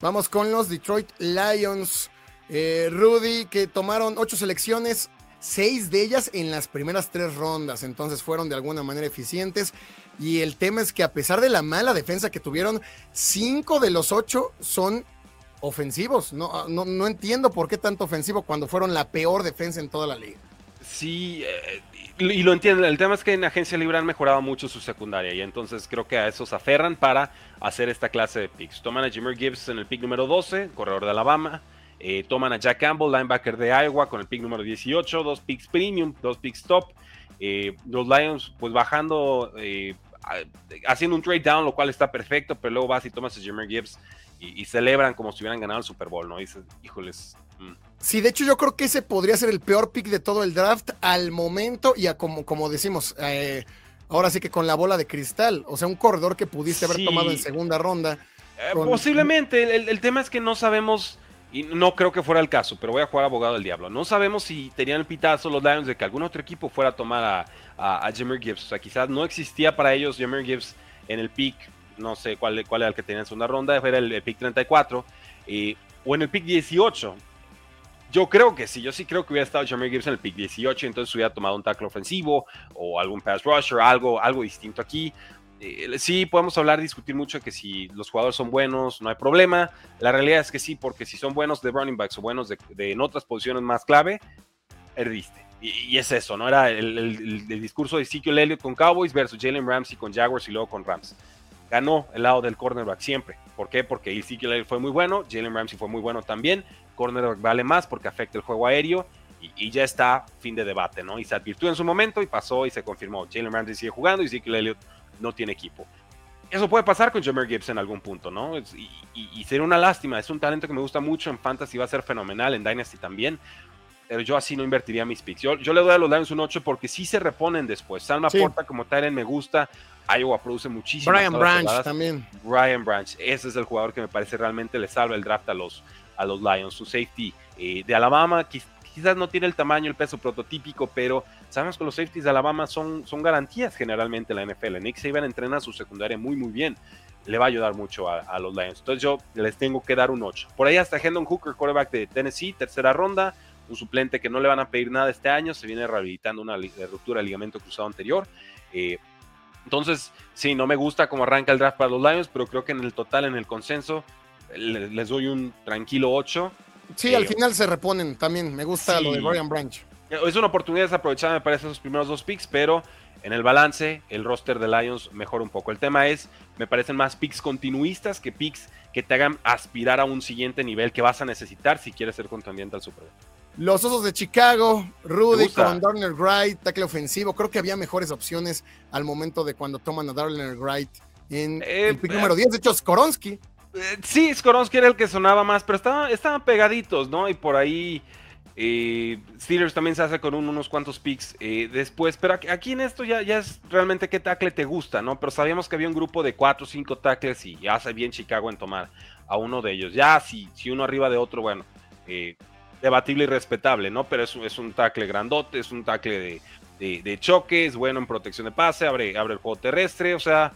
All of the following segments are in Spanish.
Vamos con los Detroit Lions. Eh, Rudy, que tomaron ocho selecciones, seis de ellas en las primeras tres rondas, entonces fueron de alguna manera eficientes. Y el tema es que a pesar de la mala defensa que tuvieron, cinco de los ocho son ofensivos. No, no, no entiendo por qué tanto ofensivo cuando fueron la peor defensa en toda la liga. Sí, eh, y lo entiendo. El tema es que en Agencia Libre han mejorado mucho su secundaria y entonces creo que a eso se aferran para hacer esta clase de picks. Toman a Jimmy Gibbs en el pick número 12, corredor de Alabama. Eh, toman a Jack Campbell, linebacker de Iowa, con el pick número 18, dos picks premium, dos picks top. Eh, los Lions, pues bajando, haciendo un trade down, lo cual está perfecto, pero luego vas y tomas a Jimmy Gibbs y, celebran como si hubieran ganado el Super Bowl, ¿no? dices, híjoles. Sí, de hecho yo creo que ese podría ser el peor pick de todo el draft al momento y a como, como decimos, eh, ahora sí que con la bola de cristal, o sea, un corredor que pudiste haber tomado en segunda ronda. Eh, posiblemente, el, tema es que no sabemos, y no creo que fuera el caso, pero voy a jugar abogado del diablo, no sabemos si tenían el pitazo los Lions de que algún otro equipo fuera a tomar a, a, Gibbs, o sea, quizás no existía para ellos Jimmy Gibbs en el pick, no sé cuál, cuál era el que tenía en segunda ronda, era el, pick 34, eh, o en el pick 18, yo creo que sí, yo sí creo que hubiera estado Jameer Gibbs en el pick 18, entonces hubiera tomado un tackle ofensivo o algún pass rusher, algo, algo distinto aquí. Eh, sí, podemos hablar, discutir mucho que si los jugadores son buenos, no hay problema. La realidad es que sí, porque si son buenos de running backs o buenos de, en otras posiciones más clave, perdiste. Y, es eso, ¿no? Era el, discurso de Ezekiel Elliott con Cowboys versus Jalen Ramsey con Jaguars y luego con Rams. Ganó el lado del cornerback siempre. ¿Por qué? Porque Ezekiel Elliott fue muy bueno, Jalen Ramsey fue muy bueno también cornerback vale más porque afecta el juego aéreo y, ya está fin de debate, ¿no? Y se advirtió en su momento y pasó y se confirmó. Jalen Ramsey sigue jugando y Ezekiel Elliott no tiene equipo. Eso puede pasar con Jameer Gibbs en algún punto, ¿no? Y, y, sería una lástima. Es un talento que me gusta mucho en Fantasy, va a ser fenomenal en Dynasty también. Pero yo así no invertiría mis picks. Yo, le doy a los Lions un 8 porque sí se reponen después. Salma Porta como Tyren me gusta. Iowa produce muchísimo. Brian Branch también. Brian Branch. Ese es el jugador que me parece realmente le salva el draft a los, a los Lions. Su safety eh, de Alabama quizás no tiene el tamaño, el peso prototípico, pero sabemos que los safeties de Alabama son, son garantías generalmente en la NFL. Nick Saban entrena su secundaria muy, muy bien. Le va a ayudar mucho a, los Lions. Entonces yo les tengo que dar un 8. Por ahí hasta Hendon Hooker, quarterback de Tennessee, tercera ronda. Un suplente que no le van a pedir nada este año. Se viene rehabilitando una ruptura de ligamento cruzado anterior. Eh, entonces, sí, no me gusta cómo arranca el draft para los Lions, pero creo que en el total, en el consenso, les doy un tranquilo 8. Sí, al final se reponen también. Me gusta lo de Brian Branch. Es una oportunidad desaprovechada, me parece, esos primeros dos picks, pero en el balance, el roster de Lions mejora un poco. El tema es, me parecen más picks continuistas que picks que te hagan aspirar a un siguiente nivel que vas a necesitar si quieres ser contendiente al Super Bowl. Los Osos de Chicago, Rudy con Darnell Wright, tackle ofensivo. Creo que había mejores opciones al momento de cuando toman a Darnell Wright en eh, el pick número 10. De hecho, Skoronsky eh, sí, Skoronsky era el que sonaba más, pero estaban pegaditos, ¿no? Y por ahí eh, Steelers también se hace con unos cuantos picks eh, después, pero aquí, en esto ya, ya es realmente qué tackle te gusta, ¿no? Pero sabíamos que había un grupo de 4 o 5 tackles y ya hace bien Chicago en tomar a uno de ellos. Ya si, si uno arriba de otro, bueno, debatible y respetable, ¿no? Pero es, es un tackle grandote, es un tackle de, de, choque, es bueno en protección de pase, abre, abre el juego terrestre, o sea,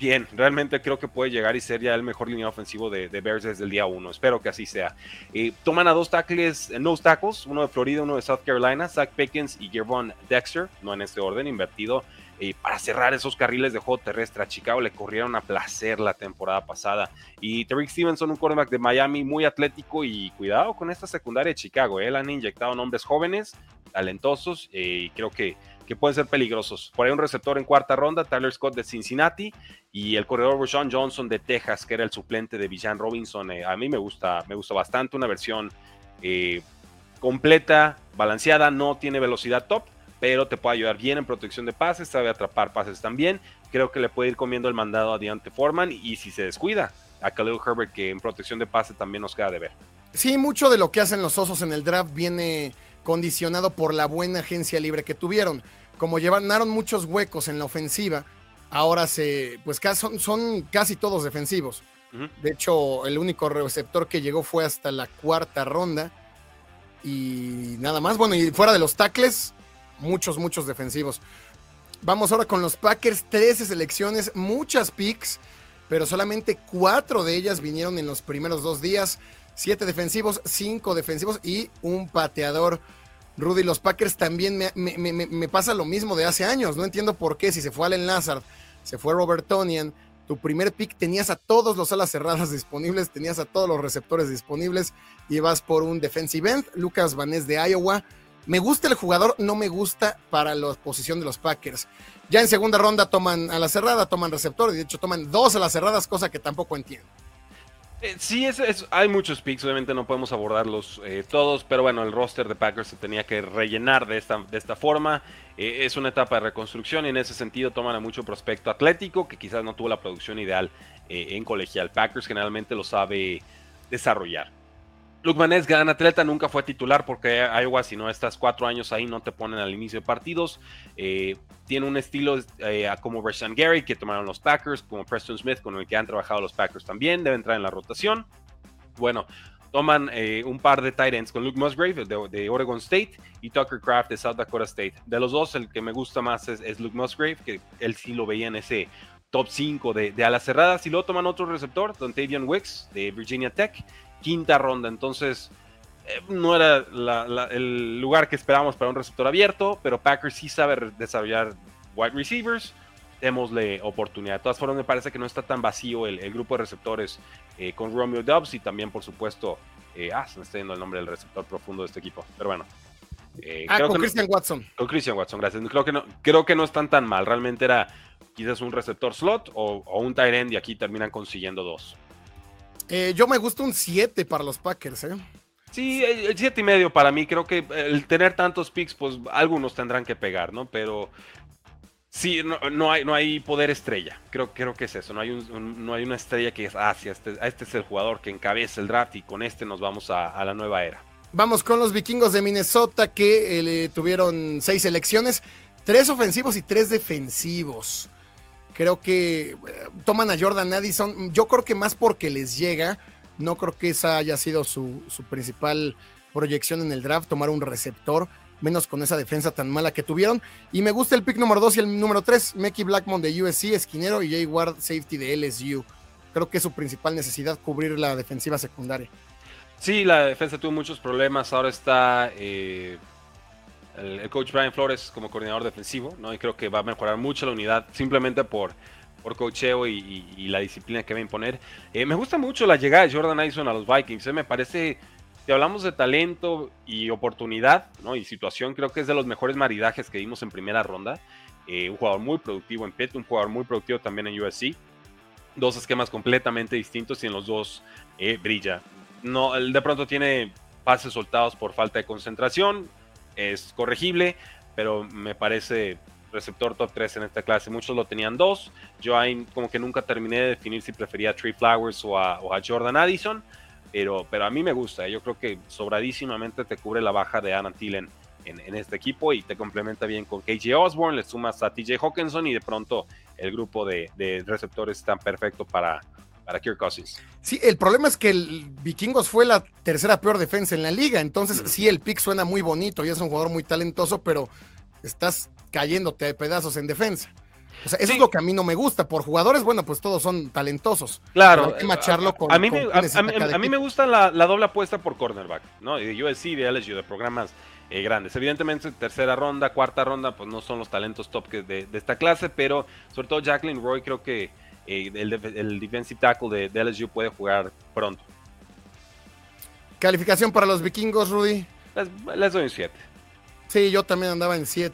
bien. Realmente creo que puede llegar y ser ya el mejor línea ofensivo de, Bears desde el día uno. Espero que así sea. Eh, toman a dos tackles, no tackles, uno de Florida, uno de South Carolina, Zach Pickens y Gervon Dexter, no en este orden, invertido. Eh, para cerrar esos carriles de juego terrestre a Chicago le corrieron a placer la temporada pasada. Y Tariq Stevenson, un cornerback de Miami muy atlético y cuidado con esta secundaria de Chicago. Él eh, han inyectado nombres jóvenes, talentosos y creo que que pueden ser peligrosos. Por ahí un receptor en cuarta ronda, Tyler Scott de Cincinnati y el corredor Rashawn Johnson de Texas, que era el suplente de Villan Robinson. Eh, a mí me gusta, me gusta bastante, una versión eh, completa, balanceada, no tiene velocidad top, pero te puede ayudar bien en protección de pases, sabe atrapar pases también. Creo que le puede ir comiendo el mandado a Deontay Foreman y si se descuida, a Khalil Herbert, que en protección de pase también nos queda de ver. Sí, mucho de lo que hacen los osos en el draft viene condicionado por la buena agencia libre que tuvieron. Como llevaron muchos huecos en la ofensiva, ahora se, pues son, son casi todos defensivos. De hecho, el único receptor que llegó fue hasta la cuarta ronda. Y nada más, bueno, y fuera de los tackles, muchos, muchos defensivos. Vamos ahora con los Packers, 13 selecciones, muchas picks, pero solamente cuatro de ellas vinieron en los primeros dos días. Siete defensivos, cinco defensivos y un pateador. Rudy, los Packers también me, pasa lo mismo de hace años. No entiendo por qué. Si se fue Allen Lazard, se fue Robert Tonian, tu primer pick tenías a todos los alas cerradas disponibles, tenías a todos los receptores disponibles y vas por un defensive end, Lucas Vanés de Iowa. Me gusta el jugador, no me gusta para la posición de los Packers. Ya en segunda ronda toman a la cerrada, toman receptor, y de hecho toman dos a las cerradas, cosa que tampoco entiendo. Eh, sí, es, hay muchos picks, obviamente no podemos abordarlos eh, todos, pero bueno, el roster de Packers se tenía que rellenar de esta, de esta forma. Eh, es una etapa de reconstrucción y en ese sentido toman a mucho prospecto atlético que quizás no tuvo la producción ideal en colegial. Packers generalmente lo sabe desarrollar. Luke Manez, gran atleta, nunca fue titular porque Iowa, si no estás cuatro años ahí, no te ponen al inicio de partidos. Eh, tiene un estilo eh, como Rashan Gary, que tomaron los Packers, como Preston Smith, con el que han trabajado los Packers también, debe entrar en la rotación. Bueno, toman eh, un par de tight ends con Luke Musgrave de, Oregon State y Tucker Craft de South Dakota State. De los dos, el que me gusta más es, Luke Musgrave, que él sí lo veía en ese top 5 de, de alas cerradas. Y luego toman otro receptor, Dontavian Wicks de Virginia Tech quinta ronda. Entonces, eh, no era el lugar que esperábamos para un receptor abierto, pero Packers sí sabe desarrollar wide receivers. Démosle oportunidad. De todas formas, me parece que no está tan vacío el, grupo de receptores eh, con Romeo Dobbs y también, por supuesto, eh, ah, se me está yendo el nombre del receptor profundo de este equipo. Pero bueno. ah, con Christian Watson. Con Christian Watson, gracias. Creo que, no, creo que no están tan mal. Realmente era quizás un receptor slot o, o un tight end y aquí terminan consiguiendo dos. Eh, yo me gusta un 7 para los Packers, ¿eh? Sí, el 7 y medio para mí. Creo que el tener tantos picks, pues algunos tendrán que pegar, ¿no? Pero sí, no, hay, no hay poder estrella. Creo, creo que es eso. No hay, un, no hay una estrella que es, ah, sí, este, este, es el jugador que encabeza el draft y con este nos vamos a, la nueva era. Vamos con los vikingos de Minnesota que eh, tuvieron seis selecciones, tres ofensivos y tres defensivos. Creo que eh, toman a Jordan Addison. Yo creo que más porque les llega. No creo que esa haya sido su, principal proyección en el draft, tomar un receptor, menos con esa defensa tan mala que tuvieron. Y me gusta el pick número 2 y el número 3, Mecky Blackmon de USC, esquinero, y Jay Ward, safety de LSU. Creo que es su principal necesidad, cubrir la defensiva secundaria. Sí, la defensa tuvo muchos problemas. Ahora está eh, el, coach Brian Flores como coordinador defensivo, ¿no? Y creo que va a mejorar mucho la unidad simplemente por, por cocheo y, la disciplina que va a imponer. Eh, me gusta mucho la llegada de Jordan Addison a los Vikings. ¿eh? Me parece, si hablamos de talento y oportunidad, ¿no? Y situación, creo que es de los mejores maridajes que vimos en primera ronda. Eh, un jugador muy productivo en Pitt, un jugador muy productivo también en USC. Dos esquemas completamente distintos y en los dos brilla. No, de pronto tiene pases soltados por falta de concentración, es corregible, pero me parece receptor top 3 en esta clase. Muchos lo tenían dos. Yo ahí como que nunca terminé de definir si prefería a Trey Flowers o a, Jordan Addison, pero, pero a mí me gusta. Yo creo que sobradísimamente te cubre la baja de Anna Thielen en, este equipo y te complementa bien con KJ Osborne, le sumas a TJ Hawkinson y de pronto el grupo de, de receptores está perfecto para, para Kirk Cousins. Sí, el problema es que el Vikingos fue la tercera peor defensa en la liga, entonces sí, el pick suena muy bonito y es un jugador muy talentoso, pero estás cayéndote de pedazos en defensa. O sea, eso es lo que a mí no me gusta. Por jugadores, bueno, pues todos son talentosos. Claro. Hay que macharlo con. A mí, me, a, mí me gusta la, doble apuesta por cornerback, ¿no? De USC, de LSU, de programas eh, grandes. Evidentemente, tercera ronda, cuarta ronda, pues no son los talentos top de, de esta clase, pero sobre todo Jacqueline Roy creo que eh, el, defensive tackle de, LSU puede jugar pronto. Calificación para los vikingos, Rudy. Les, doy un 7. Sí, yo también andaba en 7.